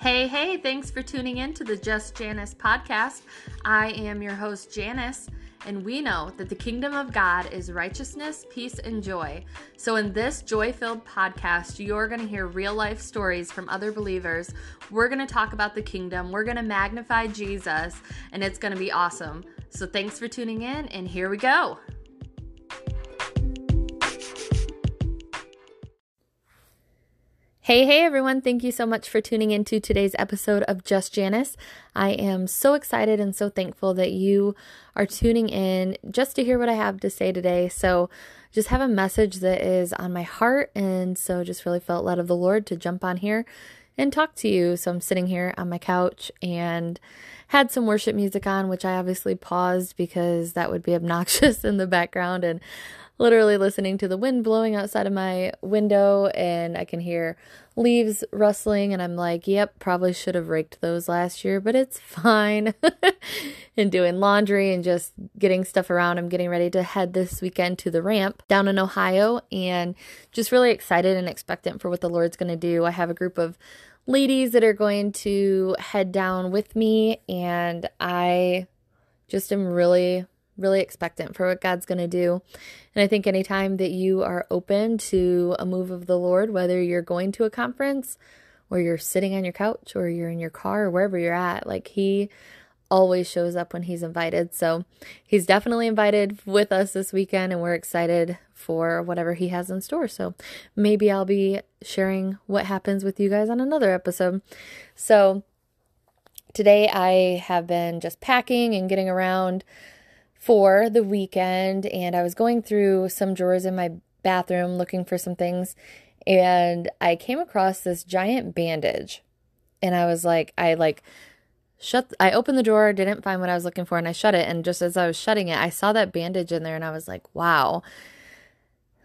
Hey, hey, thanks for tuning in to the Just Janice podcast. I am your host, Janice, and we know that the kingdom of God is righteousness, peace, and joy. So, in this joy filled podcast, you're going to hear real life stories from other believers. We're going to talk about the kingdom, we're going to magnify Jesus, and it's going to be awesome. So, thanks for tuning in, and here we go. Hey, hey everyone, thank you so much for tuning into today's episode of Just Janice. I am so excited and so thankful that you are tuning in just to hear what I have to say today. So, just have a message that is on my heart, and so just really felt led of the Lord to jump on here and talk to you. So, I'm sitting here on my couch and had some worship music on, which I obviously paused because that would be obnoxious in the background. And literally listening to the wind blowing outside of my window and I can hear leaves rustling and I'm like, yep, probably should have raked those last year, but it's fine. and doing laundry and just getting stuff around. I'm getting ready to head this weekend to the ramp down in Ohio and just really excited and expectant for what the Lord's going to do. I have a group of ladies that are going to head down with me and I just am really really expectant for what God's going to do. And I think anytime that you are open to a move of the Lord, whether you're going to a conference or you're sitting on your couch or you're in your car or wherever you're at, like He always shows up when He's invited. So He's definitely invited with us this weekend, and we're excited for whatever He has in store. So maybe I'll be sharing what happens with you guys on another episode. So today I have been just packing and getting around for the weekend and I was going through some drawers in my bathroom looking for some things and I came across this giant bandage. And I was like I like shut I opened the drawer, didn't find what I was looking for and I shut it and just as I was shutting it, I saw that bandage in there and I was like, "Wow."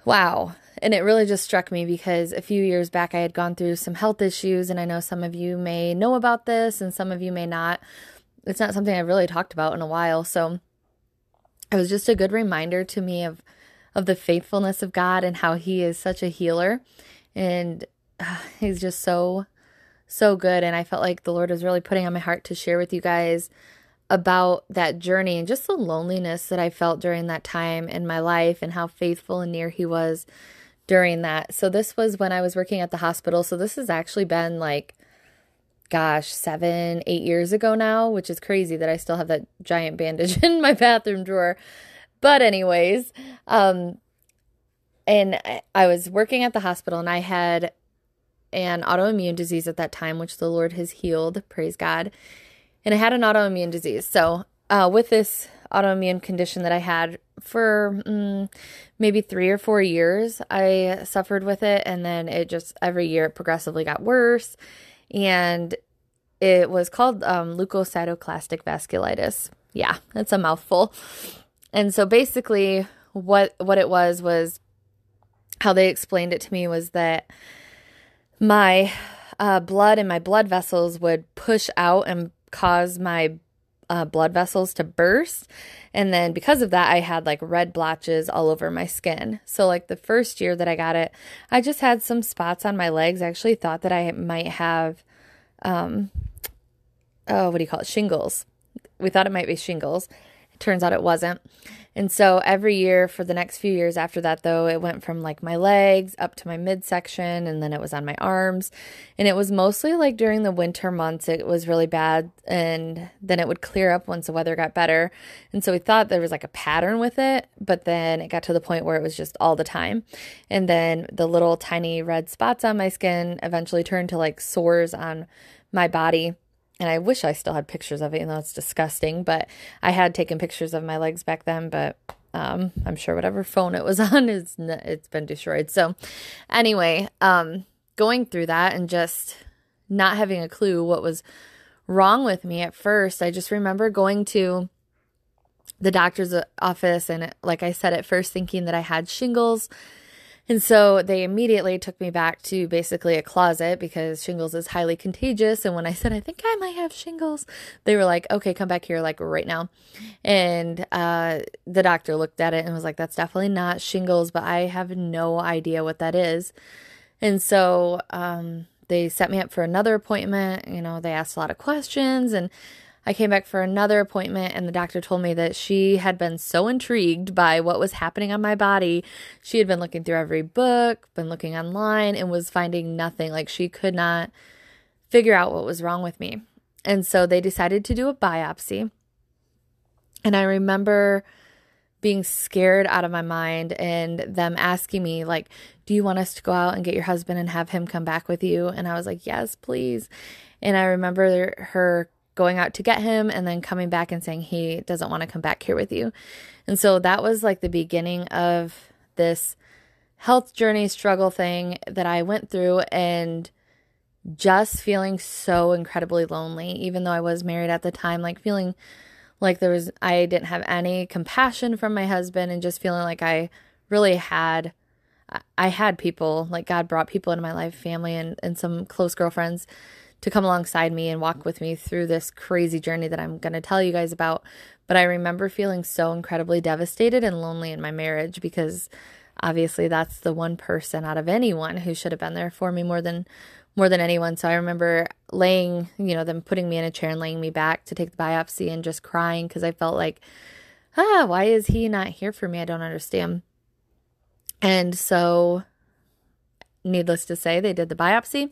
Wow. And it really just struck me because a few years back I had gone through some health issues and I know some of you may know about this and some of you may not. It's not something I've really talked about in a while. So it was just a good reminder to me of of the faithfulness of God and how he is such a healer and uh, he's just so so good and I felt like the Lord was really putting on my heart to share with you guys about that journey and just the loneliness that I felt during that time in my life and how faithful and near he was during that. So this was when I was working at the hospital. So this has actually been like gosh, seven, eight years ago now, which is crazy that I still have that giant bandage in my bathroom drawer. But, anyways, um, and I was working at the hospital and I had an autoimmune disease at that time, which the Lord has healed, praise God. And I had an autoimmune disease. So, uh, with this autoimmune condition that I had for mm, maybe three or four years, I suffered with it. And then it just every year it progressively got worse and it was called um, leukocytoclastic vasculitis. Yeah, it's a mouthful. And so basically, what what it was was how they explained it to me was that my uh, blood and my blood vessels would push out and cause my uh, blood vessels to burst. And then because of that, I had like red blotches all over my skin. So, like the first year that I got it, I just had some spots on my legs. I actually thought that I might have, um, oh, what do you call it? Shingles. We thought it might be shingles. It turns out it wasn't. And so every year for the next few years after that, though, it went from like my legs up to my midsection and then it was on my arms. And it was mostly like during the winter months, it was really bad. And then it would clear up once the weather got better. And so we thought there was like a pattern with it, but then it got to the point where it was just all the time. And then the little tiny red spots on my skin eventually turned to like sores on my body and I wish I still had pictures of it, even though it's disgusting. But I had taken pictures of my legs back then, but um, I'm sure whatever phone it was on is it's been destroyed. So anyway, um, going through that and just not having a clue what was wrong with me at first, I just remember going to the doctor's office and like I said at first thinking that I had shingles and so they immediately took me back to basically a closet because shingles is highly contagious. And when I said, I think I might have shingles, they were like, okay, come back here, like right now. And uh, the doctor looked at it and was like, that's definitely not shingles, but I have no idea what that is. And so um, they set me up for another appointment. You know, they asked a lot of questions and I came back for another appointment, and the doctor told me that she had been so intrigued by what was happening on my body. She had been looking through every book, been looking online, and was finding nothing. Like she could not figure out what was wrong with me. And so they decided to do a biopsy. And I remember being scared out of my mind and them asking me like do you want us to go out and get your husband and have him come back with you and i was like yes please and i remember her going out to get him and then coming back and saying he doesn't want to come back here with you. And so that was like the beginning of this health journey struggle thing that I went through and just feeling so incredibly lonely even though I was married at the time like feeling like there was I didn't have any compassion from my husband and just feeling like I really had I had people like God brought people into my life family and and some close girlfriends to come alongside me and walk with me through this crazy journey that I'm going to tell you guys about. But I remember feeling so incredibly devastated and lonely in my marriage because obviously that's the one person out of anyone who should have been there for me more than more than anyone. So I remember laying, you know, them putting me in a chair and laying me back to take the biopsy and just crying because I felt like, ah, why is he not here for me? I don't understand. And so, needless to say, they did the biopsy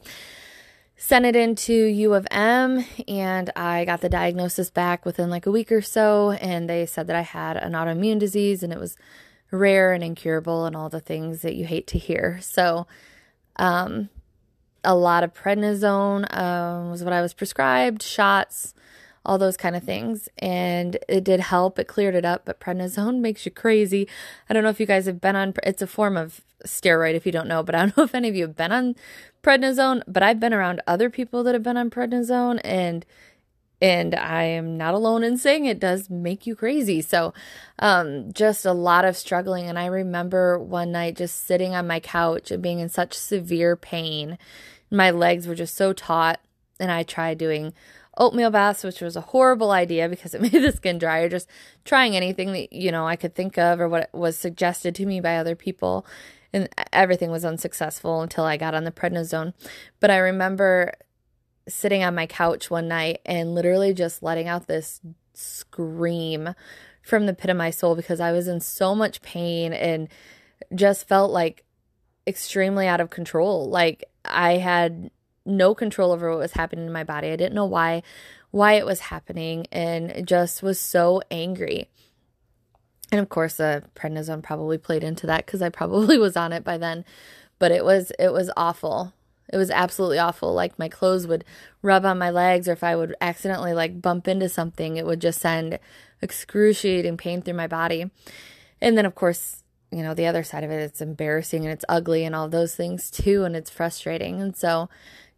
sent it into U of M and I got the diagnosis back within like a week or so and they said that I had an autoimmune disease and it was rare and incurable and all the things that you hate to hear. So um a lot of prednisone um, was what I was prescribed, shots, all those kind of things. And it did help. It cleared it up, but prednisone makes you crazy. I don't know if you guys have been on, it's a form of steroid if you don't know, but I don't know if any of you have been on prednisone, but I've been around other people that have been on prednisone and and I am not alone in saying it does make you crazy. So, um, just a lot of struggling. And I remember one night just sitting on my couch and being in such severe pain. My legs were just so taut, and I tried doing oatmeal baths, which was a horrible idea because it made the skin drier. Just trying anything that you know I could think of or what was suggested to me by other people, and everything was unsuccessful until I got on the prednisone. But I remember sitting on my couch one night and literally just letting out this scream from the pit of my soul because I was in so much pain and just felt like extremely out of control. Like I had no control over what was happening in my body. I didn't know why why it was happening and just was so angry. And of course, the prednisone probably played into that because I probably was on it by then. But it was it was awful. It was absolutely awful. Like my clothes would rub on my legs, or if I would accidentally like bump into something, it would just send excruciating pain through my body. And then, of course, you know, the other side of it, it's embarrassing and it's ugly and all those things too, and it's frustrating. And so,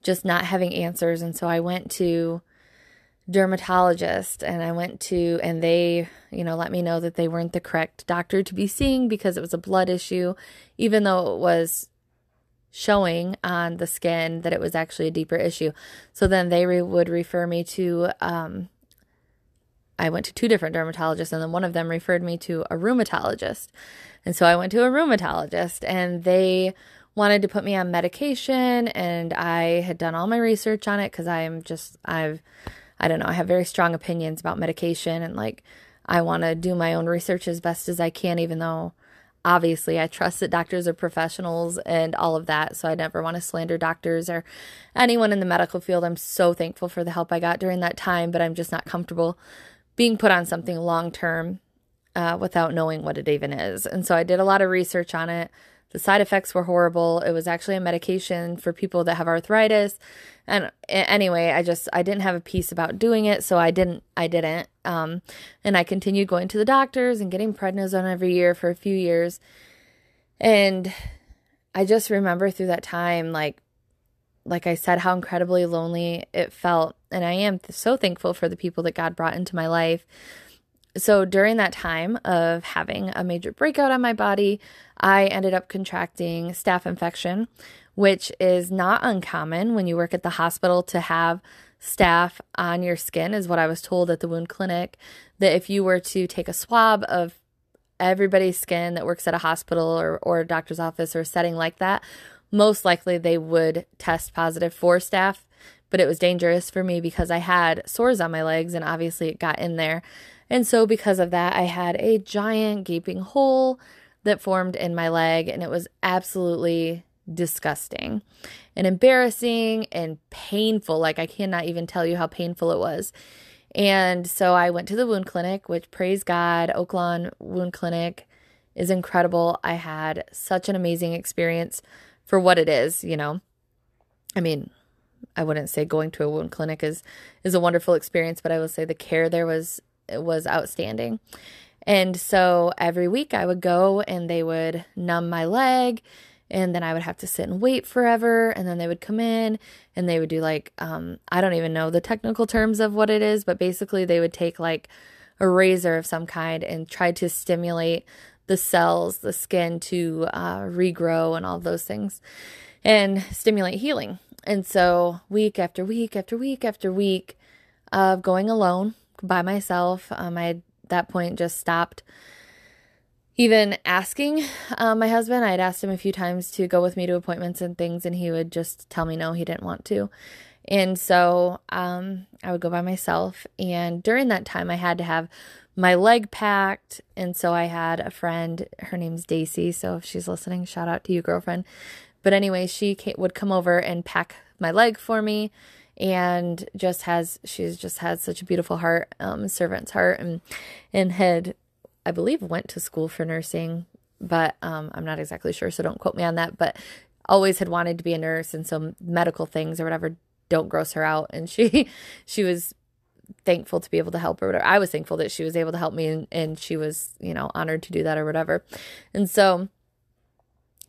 just not having answers. And so I went to dermatologist and I went to and they, you know, let me know that they weren't the correct doctor to be seeing because it was a blood issue even though it was showing on the skin that it was actually a deeper issue. So then they re- would refer me to um I went to two different dermatologists and then one of them referred me to a rheumatologist. And so I went to a rheumatologist and they wanted to put me on medication and I had done all my research on it cuz I'm just I've I don't know, I have very strong opinions about medication and like I want to do my own research as best as I can even though obviously I trust that doctors are professionals and all of that so I never want to slander doctors or anyone in the medical field. I'm so thankful for the help I got during that time, but I'm just not comfortable being put on something long term uh, without knowing what it even is. And so I did a lot of research on it. The side effects were horrible. It was actually a medication for people that have arthritis. And anyway, I just I didn't have a peace about doing it, so I didn't I didn't. Um, and I continued going to the doctors and getting prednisone every year for a few years. And I just remember through that time like like I said how incredibly lonely it felt and I am so thankful for the people that God brought into my life so during that time of having a major breakout on my body, I ended up contracting staph infection, which is not uncommon when you work at the hospital to have staph on your skin, is what I was told at the wound clinic. That if you were to take a swab of everybody's skin that works at a hospital or, or a doctor's office or a setting like that, most likely they would test positive for staph, but it was dangerous for me because I had sores on my legs and obviously it got in there. And so, because of that, I had a giant gaping hole that formed in my leg, and it was absolutely disgusting and embarrassing and painful. Like, I cannot even tell you how painful it was. And so I went to the wound clinic, which praise God, Oaklawn Wound Clinic is incredible. I had such an amazing experience for what it is, you know. I mean, I wouldn't say going to a wound clinic is is a wonderful experience, but I will say the care there was was outstanding. And so every week I would go and they would numb my leg and then I would have to sit and wait forever and then they would come in and they would do like um I don't even know the technical terms of what it is, but basically they would take like a razor of some kind and try to stimulate the cells, the skin to uh, regrow and all those things and stimulate healing. And so, week after week after week after week of going alone by myself, um, I at that point just stopped even asking um, my husband. I had asked him a few times to go with me to appointments and things, and he would just tell me no, he didn't want to. And so um, I would go by myself. And during that time, I had to have my leg packed. And so I had a friend, her name's Daisy. So if she's listening, shout out to you, girlfriend. But anyway, she came, would come over and pack my leg for me and just has she's just had such a beautiful heart um servant's heart and and had i believe went to school for nursing but um i'm not exactly sure so don't quote me on that but always had wanted to be a nurse and so medical things or whatever don't gross her out. And she she was thankful to be able to help or whatever i was thankful that she was able to help me and, and she was you know honored to do that or whatever. And so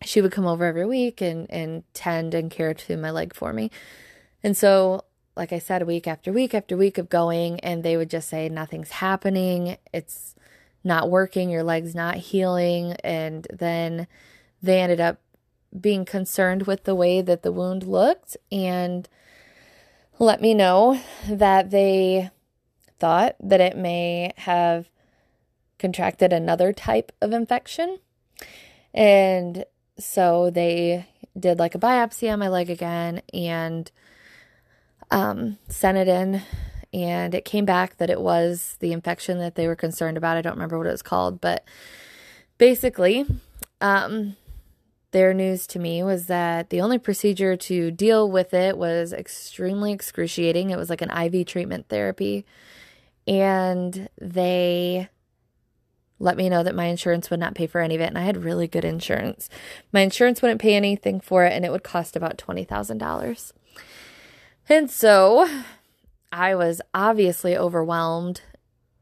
she would come over every week and and tend and care to my leg for me. And so, like I said, week after week after week of going, and they would just say, Nothing's happening. It's not working. Your leg's not healing. And then they ended up being concerned with the way that the wound looked and let me know that they thought that it may have contracted another type of infection. And so they did like a biopsy on my leg again and um, sent it in and it came back that it was the infection that they were concerned about. I don't remember what it was called, but basically, um, their news to me was that the only procedure to deal with it was extremely excruciating. It was like an IV treatment therapy. And they let me know that my insurance would not pay for any of it. And I had really good insurance. My insurance wouldn't pay anything for it, and it would cost about $20,000. And so I was obviously overwhelmed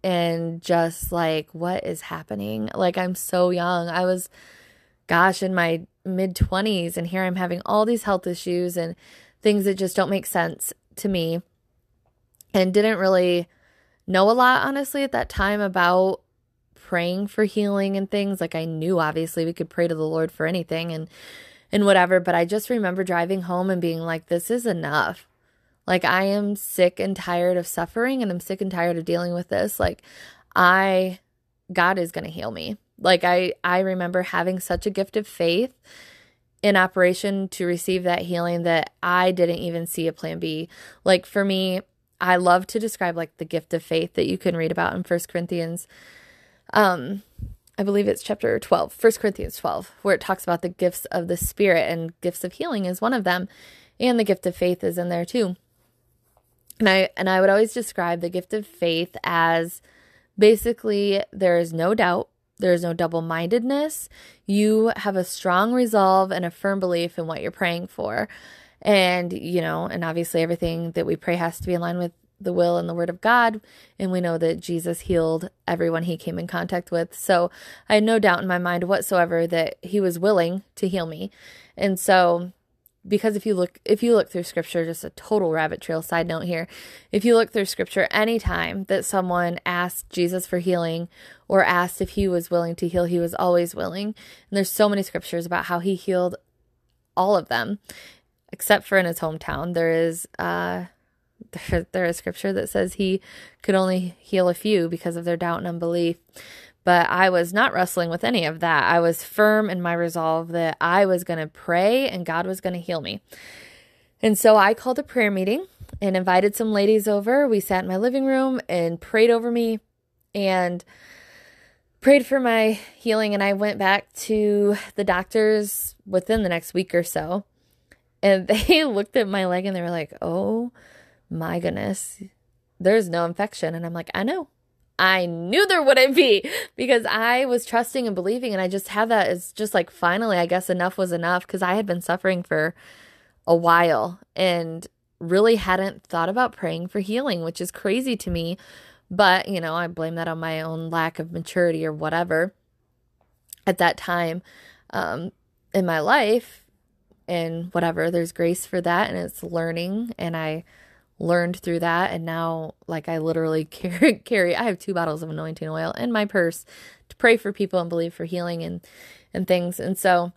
and just like, what is happening? Like, I'm so young. I was, gosh, in my mid 20s, and here I'm having all these health issues and things that just don't make sense to me. And didn't really know a lot, honestly, at that time about praying for healing and things. Like I knew obviously we could pray to the Lord for anything and and whatever, but I just remember driving home and being like this is enough. Like I am sick and tired of suffering and I'm sick and tired of dealing with this. Like I God is going to heal me. Like I I remember having such a gift of faith in operation to receive that healing that I didn't even see a plan B. Like for me, I love to describe like the gift of faith that you can read about in First Corinthians um, I believe it's chapter 12, 1 Corinthians 12, where it talks about the gifts of the Spirit, and gifts of healing is one of them, and the gift of faith is in there too. And I and I would always describe the gift of faith as basically there is no doubt, there is no double-mindedness. You have a strong resolve and a firm belief in what you're praying for. And, you know, and obviously everything that we pray has to be in line with the will and the word of God. And we know that Jesus healed everyone he came in contact with. So I had no doubt in my mind whatsoever that he was willing to heal me. And so because if you look if you look through scripture just a total rabbit trail side note here if you look through scripture anytime that someone asked jesus for healing or asked if he was willing to heal he was always willing and there's so many scriptures about how he healed all of them except for in his hometown there is uh there, there is scripture that says he could only heal a few because of their doubt and unbelief. But I was not wrestling with any of that. I was firm in my resolve that I was going to pray and God was going to heal me. And so I called a prayer meeting and invited some ladies over. We sat in my living room and prayed over me and prayed for my healing. And I went back to the doctors within the next week or so. And they looked at my leg and they were like, oh my goodness, there's no infection. And I'm like, I know. I knew there wouldn't be because I was trusting and believing. And I just had that as just like finally, I guess enough was enough because I had been suffering for a while and really hadn't thought about praying for healing, which is crazy to me. But, you know, I blame that on my own lack of maturity or whatever at that time um, in my life. And whatever, there's grace for that. And it's learning. And I learned through that and now like I literally carry carry I have two bottles of anointing oil in my purse to pray for people and believe for healing and and things. And so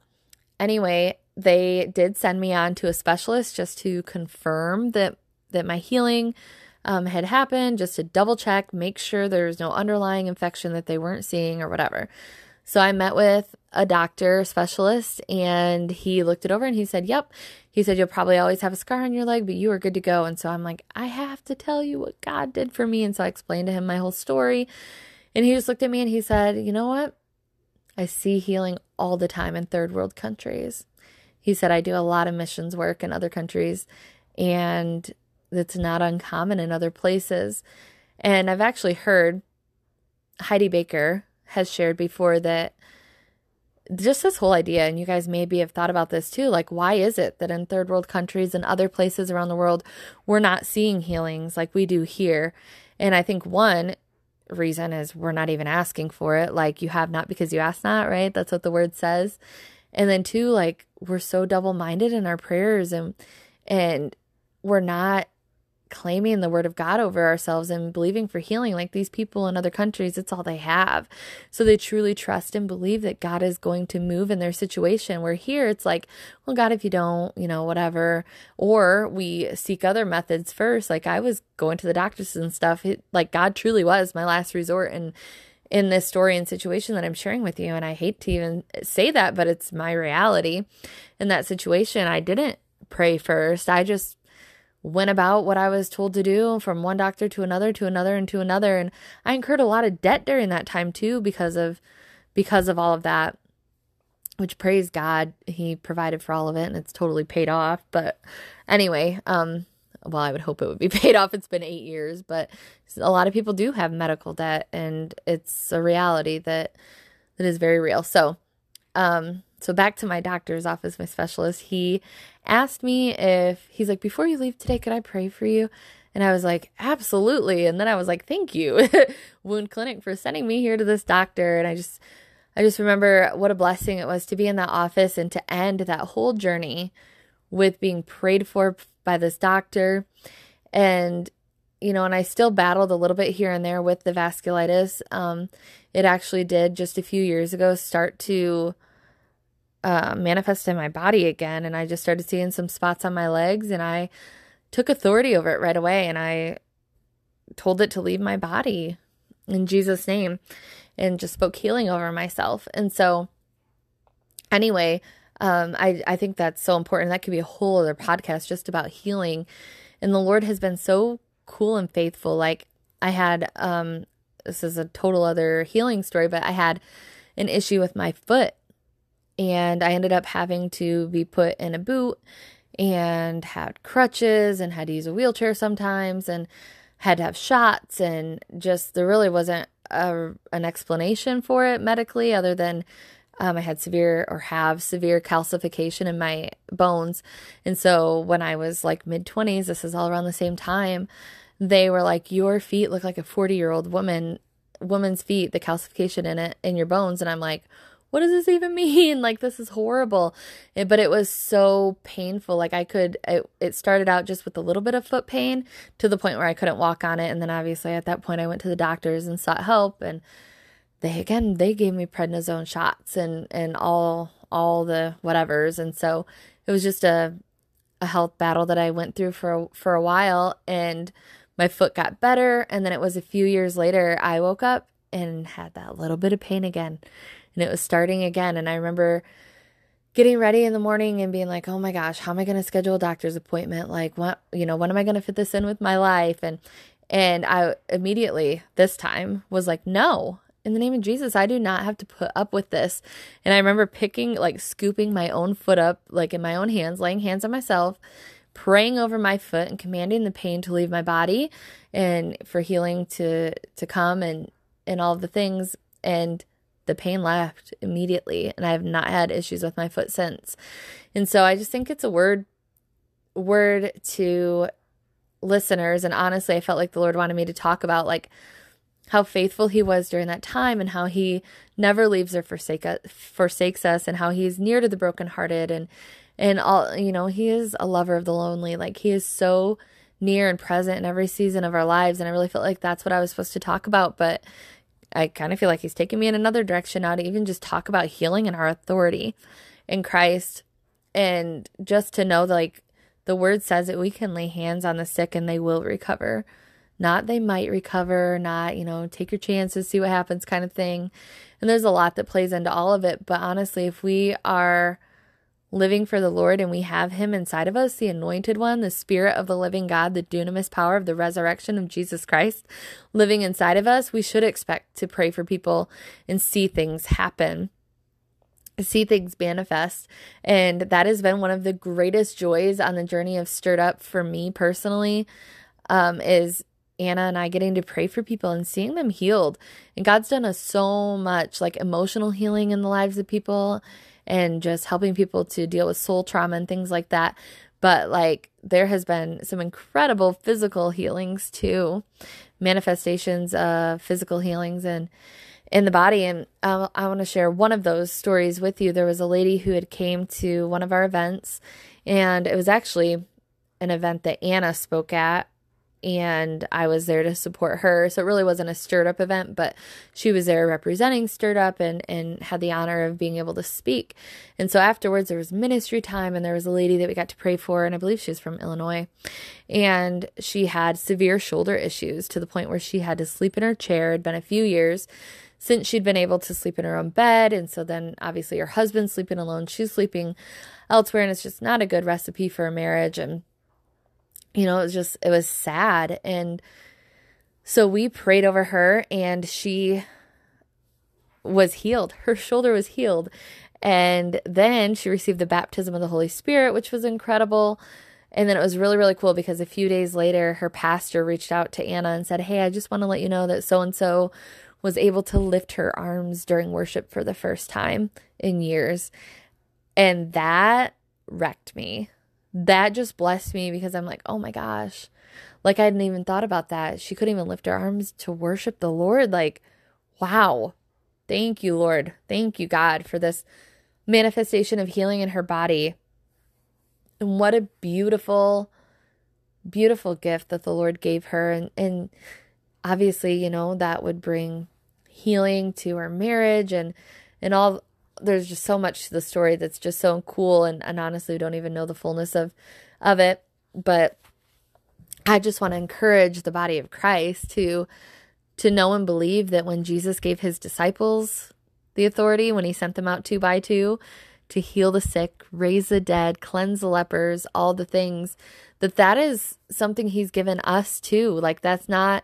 anyway, they did send me on to a specialist just to confirm that that my healing um, had happened, just to double check, make sure there's no underlying infection that they weren't seeing or whatever. So I met with a doctor, specialist, and he looked it over and he said, Yep. He said, You'll probably always have a scar on your leg, but you are good to go. And so I'm like, I have to tell you what God did for me. And so I explained to him my whole story. And he just looked at me and he said, You know what? I see healing all the time in third world countries. He said, I do a lot of missions work in other countries, and it's not uncommon in other places. And I've actually heard Heidi Baker has shared before that just this whole idea, and you guys maybe have thought about this too like, why is it that in third world countries and other places around the world, we're not seeing healings like we do here? And I think one reason is we're not even asking for it. Like, you have not because you ask not, right? That's what the word says. And then two, like we're so double minded in our prayers and and we're not claiming the word of God over ourselves and believing for healing like these people in other countries it's all they have so they truly trust and believe that God is going to move in their situation where here it's like well God if you don't you know whatever or we seek other methods first like I was going to the doctors and stuff it, like God truly was my last resort and in this story and situation that I'm sharing with you. And I hate to even say that, but it's my reality. In that situation, I didn't pray first. I just went about what I was told to do from one doctor to another to another and to another. And I incurred a lot of debt during that time too because of because of all of that. Which praise God, he provided for all of it and it's totally paid off. But anyway, um, well, I would hope it would be paid off. It's been eight years, but a lot of people do have medical debt, and it's a reality that that is very real. So, um, so back to my doctor's office, my specialist. He asked me if he's like, before you leave today, could I pray for you? And I was like, absolutely. And then I was like, thank you, Wound Clinic, for sending me here to this doctor. And I just, I just remember what a blessing it was to be in that office and to end that whole journey with being prayed for by this doctor. And, you know, and I still battled a little bit here and there with the vasculitis. Um, it actually did just a few years ago start to uh, manifest in my body again. And I just started seeing some spots on my legs and I took authority over it right away. And I told it to leave my body in Jesus' name and just spoke healing over myself. And so, anyway, um, I, I think that's so important. That could be a whole other podcast just about healing. And the Lord has been so cool and faithful. Like I had, um, this is a total other healing story, but I had an issue with my foot and I ended up having to be put in a boot and had crutches and had to use a wheelchair sometimes and had to have shots and just there really wasn't a, an explanation for it medically other than um, I had severe or have severe calcification in my bones. And so when I was like mid 20s, this is all around the same time, they were like, Your feet look like a 40 year old woman, woman's feet, the calcification in it, in your bones. And I'm like, what does this even mean? Like, this is horrible. It, but it was so painful. Like, I could, it, it started out just with a little bit of foot pain to the point where I couldn't walk on it. And then obviously at that point, I went to the doctors and sought help. And they again they gave me prednisone shots and and all all the whatevers and so it was just a a health battle that I went through for for a while and my foot got better and then it was a few years later I woke up and had that little bit of pain again. And it was starting again. And I remember getting ready in the morning and being like, oh my gosh, how am I going to schedule a doctor's appointment? Like, what, you know, when am I going to fit this in with my life? And, and I immediately this time was like, no, in the name of Jesus, I do not have to put up with this. And I remember picking, like, scooping my own foot up, like in my own hands, laying hands on myself, praying over my foot and commanding the pain to leave my body and for healing to to come and and all the things and the pain left immediately and I have not had issues with my foot since. And so I just think it's a word word to listeners and honestly I felt like the Lord wanted me to talk about like how faithful he was during that time and how he never leaves or forsake us, forsakes us and how he's near to the brokenhearted and and all you know he is a lover of the lonely like he is so near and present in every season of our lives and I really felt like that's what I was supposed to talk about but I kind of feel like he's taking me in another direction now to even just talk about healing and our authority in Christ. And just to know like, the word says that we can lay hands on the sick and they will recover. Not they might recover, not, you know, take your chances, see what happens kind of thing. And there's a lot that plays into all of it. But honestly, if we are living for the Lord and we have Him inside of us, the anointed one, the Spirit of the living God, the dunamis power of the resurrection of Jesus Christ living inside of us, we should expect to pray for people and see things happen. See things manifest. And that has been one of the greatest joys on the journey of Stirred Up for me personally. Um, is Anna and I getting to pray for people and seeing them healed. And God's done us so much like emotional healing in the lives of people and just helping people to deal with soul trauma and things like that. But like there has been some incredible physical healings too, manifestations of physical healings and in the body. And um, I want to share one of those stories with you. There was a lady who had came to one of our events, and it was actually an event that Anna spoke at and I was there to support her. So it really wasn't a stirred up event, but she was there representing stirred up and and had the honor of being able to speak. And so afterwards there was ministry time and there was a lady that we got to pray for and I believe she was from Illinois. And she had severe shoulder issues to the point where she had to sleep in her chair. It'd been a few years since she'd been able to sleep in her own bed and so then obviously her husband's sleeping alone, she's sleeping elsewhere and it's just not a good recipe for a marriage and you know, it was just, it was sad. And so we prayed over her and she was healed. Her shoulder was healed. And then she received the baptism of the Holy Spirit, which was incredible. And then it was really, really cool because a few days later, her pastor reached out to Anna and said, Hey, I just want to let you know that so and so was able to lift her arms during worship for the first time in years. And that wrecked me that just blessed me because I'm like, oh my gosh, like I hadn't even thought about that. She couldn't even lift her arms to worship the Lord. Like, wow. Thank you, Lord. Thank you, God, for this manifestation of healing in her body. And what a beautiful, beautiful gift that the Lord gave her. And, and obviously, you know, that would bring healing to her marriage and and all there's just so much to the story that's just so cool and, and honestly we don't even know the fullness of of it. But i just want to encourage the body of christ to to know and believe that when jesus gave his disciples the authority when he sent them out two by two to heal the sick raise the dead cleanse the lepers all the things that that is something he's given us too. Like that's not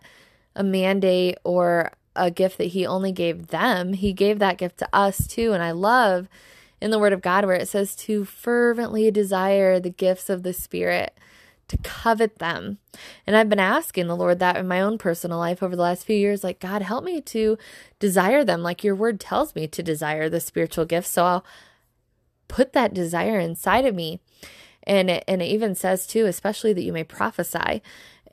a mandate or a gift that he only gave them. He gave that gift to us too. And I love in the Word of God where it says to fervently desire the gifts of the Spirit, to covet them. And I've been asking the Lord that in my own personal life over the last few years like, God, help me to desire them. Like your Word tells me to desire the spiritual gifts. So I'll put that desire inside of me. And it, and it even says too, especially that you may prophesy.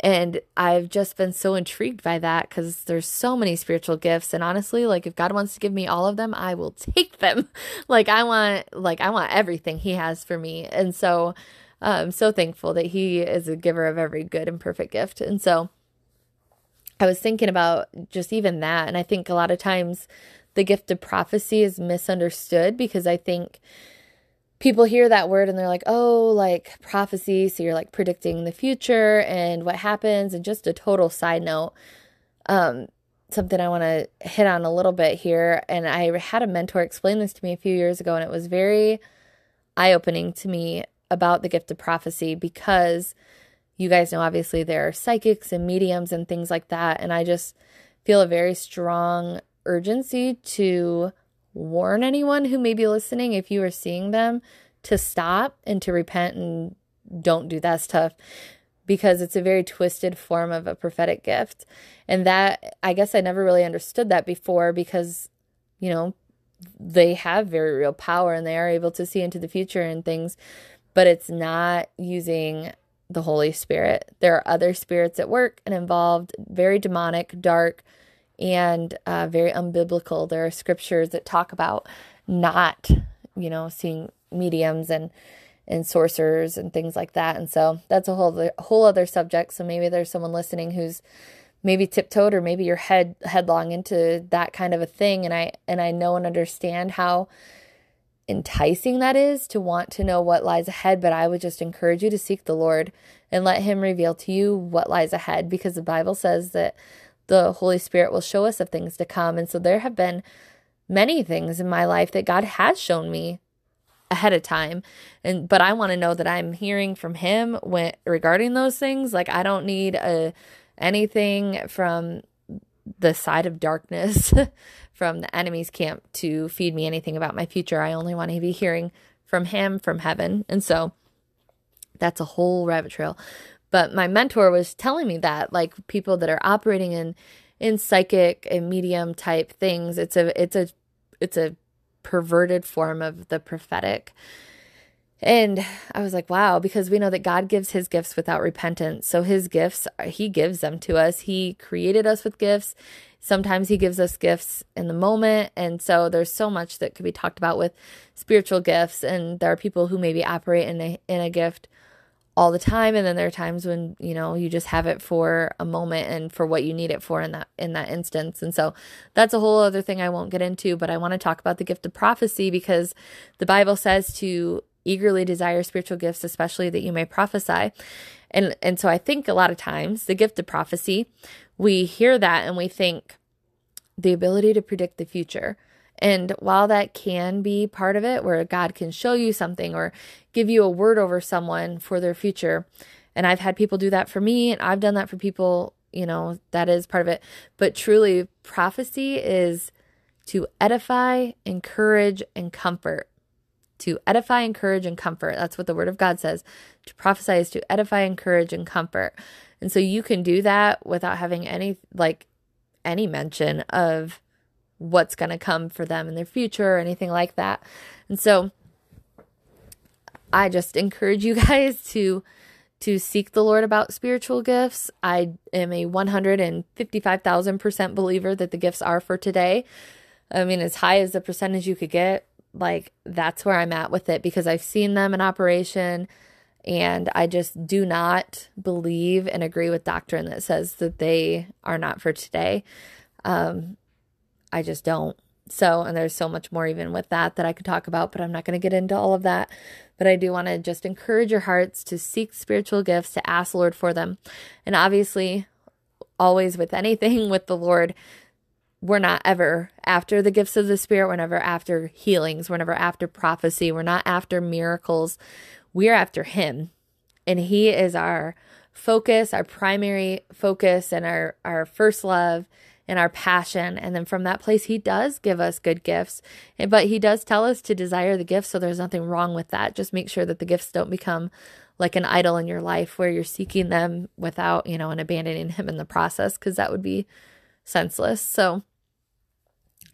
And I've just been so intrigued by that because there's so many spiritual gifts. And honestly, like if God wants to give me all of them, I will take them. like I want, like I want everything He has for me. And so I'm so thankful that He is a giver of every good and perfect gift. And so I was thinking about just even that. And I think a lot of times the gift of prophecy is misunderstood because I think people hear that word and they're like, oh, like prophecy. So you're like predicting the future and what happens. And just a total side note, um, something I want to hit on a little bit here. And I had a mentor explain this to me a few years ago, and it was very eye opening to me about the gift of prophecy because you guys know obviously there are psychics and mediums and things like that. And I just feel a very strong urgency to warn anyone who may be listening if you are seeing them to stop and to repent and don't do that stuff because it's a very twisted form of a prophetic gift. And that, I guess I never really understood that before because, you know, they have very real power and they are able to see into the future and things, but it's not using the Holy Spirit. There are other spirits at work and involved, very demonic, dark, and uh, very unbiblical. There are scriptures that talk about not, you know, seeing mediums and and sorcerers and things like that. And so that's a whole other, whole other subject. So maybe there's someone listening who's maybe tiptoed or maybe you're head headlong into that kind of a thing and I and I know and understand how enticing that is to want to know what lies ahead, but I would just encourage you to seek the Lord and let him reveal to you what lies ahead because the Bible says that the Holy Spirit will show us of things to come. And so there have been many things in my life that God has shown me ahead of time. And but i want to know that i'm hearing from him when regarding those things. Like i don't need a anything from the side of darkness from the enemy's camp to feed me anything about my future. I only want to be hearing from him from heaven. And so that's a whole rabbit trail but my mentor was telling me that like people that are operating in in psychic and medium type things it's a it's a it's a perverted form of the prophetic. And I was like, wow, because we know that God gives his gifts without repentance. So his gifts, he gives them to us. He created us with gifts. Sometimes he gives us gifts in the moment. And so there's so much that could be talked about with spiritual gifts. And there are people who maybe operate in a, in a gift all the time. And then there are times when you know you just have it for a moment and for what you need it for in that in that instance. And so that's a whole other thing I won't get into but I want to talk about the gift of prophecy because the Bible says to eagerly desire spiritual gifts especially that you may prophesy. And and so I think a lot of times the gift of prophecy we hear that and we think the ability to predict the future and while that can be part of it, where God can show you something or give you a word over someone for their future, and I've had people do that for me, and I've done that for people, you know, that is part of it. But truly, prophecy is to edify, encourage, and comfort. To edify, encourage, and comfort. That's what the Word of God says. To prophesy is to edify, encourage, and comfort. And so you can do that without having any, like, any mention of what's going to come for them in their future or anything like that. And so I just encourage you guys to to seek the Lord about spiritual gifts. I am a 155,000% believer that the gifts are for today. I mean, as high as the percentage you could get, like that's where I'm at with it because I've seen them in operation and I just do not believe and agree with doctrine that says that they are not for today. Um, I just don't. So, and there's so much more even with that that I could talk about, but I'm not going to get into all of that. But I do want to just encourage your hearts to seek spiritual gifts, to ask the Lord for them. And obviously, always with anything with the Lord, we're not ever after the gifts of the Spirit. We're never after healings. We're never after prophecy. We're not after miracles. We're after Him. And He is our focus, our primary focus, and our, our first love and our passion. And then from that place, He does give us good gifts. But He does tell us to desire the gifts. So there's nothing wrong with that. Just make sure that the gifts don't become like an idol in your life where you're seeking them without, you know, and abandoning Him in the process, because that would be senseless. So,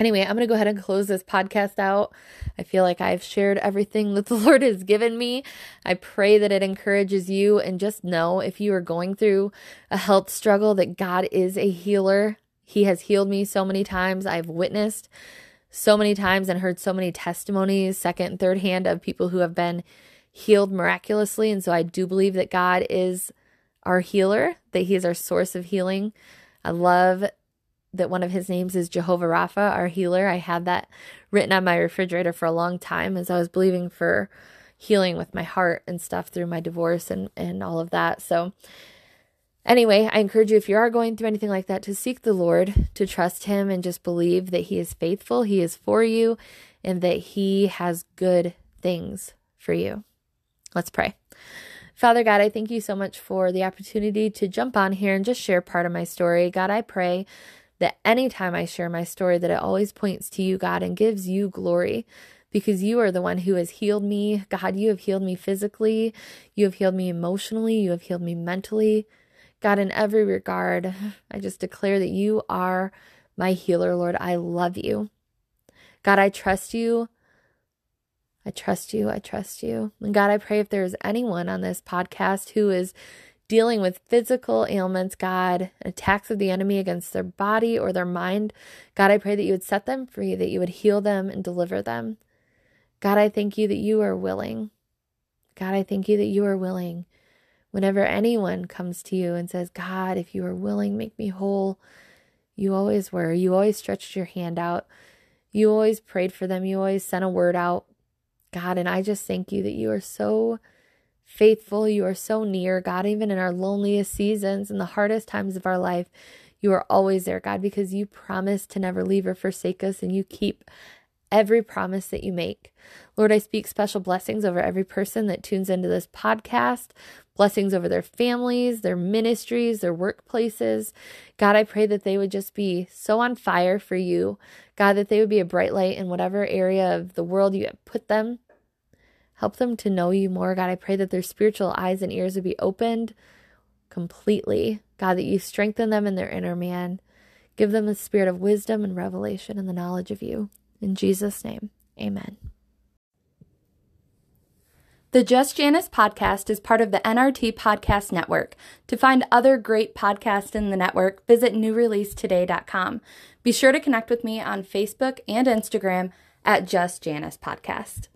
Anyway, I'm going to go ahead and close this podcast out. I feel like I've shared everything that the Lord has given me. I pray that it encourages you. And just know if you are going through a health struggle, that God is a healer. He has healed me so many times. I've witnessed so many times and heard so many testimonies, second and third hand, of people who have been healed miraculously. And so I do believe that God is our healer, that He is our source of healing. I love that one of His names is Jehovah Rapha, our healer. I had that written on my refrigerator for a long time as I was believing for healing with my heart and stuff through my divorce and, and all of that. So, Anyway, I encourage you if you are going through anything like that to seek the Lord, to trust Him, and just believe that He is faithful, He is for you, and that He has good things for you. Let's pray. Father God, I thank you so much for the opportunity to jump on here and just share part of my story. God, I pray that anytime I share my story that it always points to you, God, and gives you glory because you are the one who has healed me. God, you have healed me physically, you have healed me emotionally, you have healed me mentally. God, in every regard, I just declare that you are my healer, Lord. I love you. God, I trust you. I trust you. I trust you. And God, I pray if there's anyone on this podcast who is dealing with physical ailments, God, attacks of the enemy against their body or their mind, God, I pray that you would set them free, that you would heal them and deliver them. God, I thank you that you are willing. God, I thank you that you are willing. Whenever anyone comes to you and says, God, if you are willing, make me whole, you always were. You always stretched your hand out. You always prayed for them. You always sent a word out. God, and I just thank you that you are so faithful. You are so near, God, even in our loneliest seasons and the hardest times of our life. You are always there, God, because you promise to never leave or forsake us and you keep every promise that you make. Lord, I speak special blessings over every person that tunes into this podcast, blessings over their families, their ministries, their workplaces. God, I pray that they would just be so on fire for you. God, that they would be a bright light in whatever area of the world you have put them. Help them to know you more. God, I pray that their spiritual eyes and ears would be opened completely. God, that you strengthen them in their inner man. Give them the spirit of wisdom and revelation and the knowledge of you. In Jesus' name, amen. The Just Janice podcast is part of the NRT Podcast Network. To find other great podcasts in the network, visit newreleasetoday.com. Be sure to connect with me on Facebook and Instagram at Just Janice Podcast.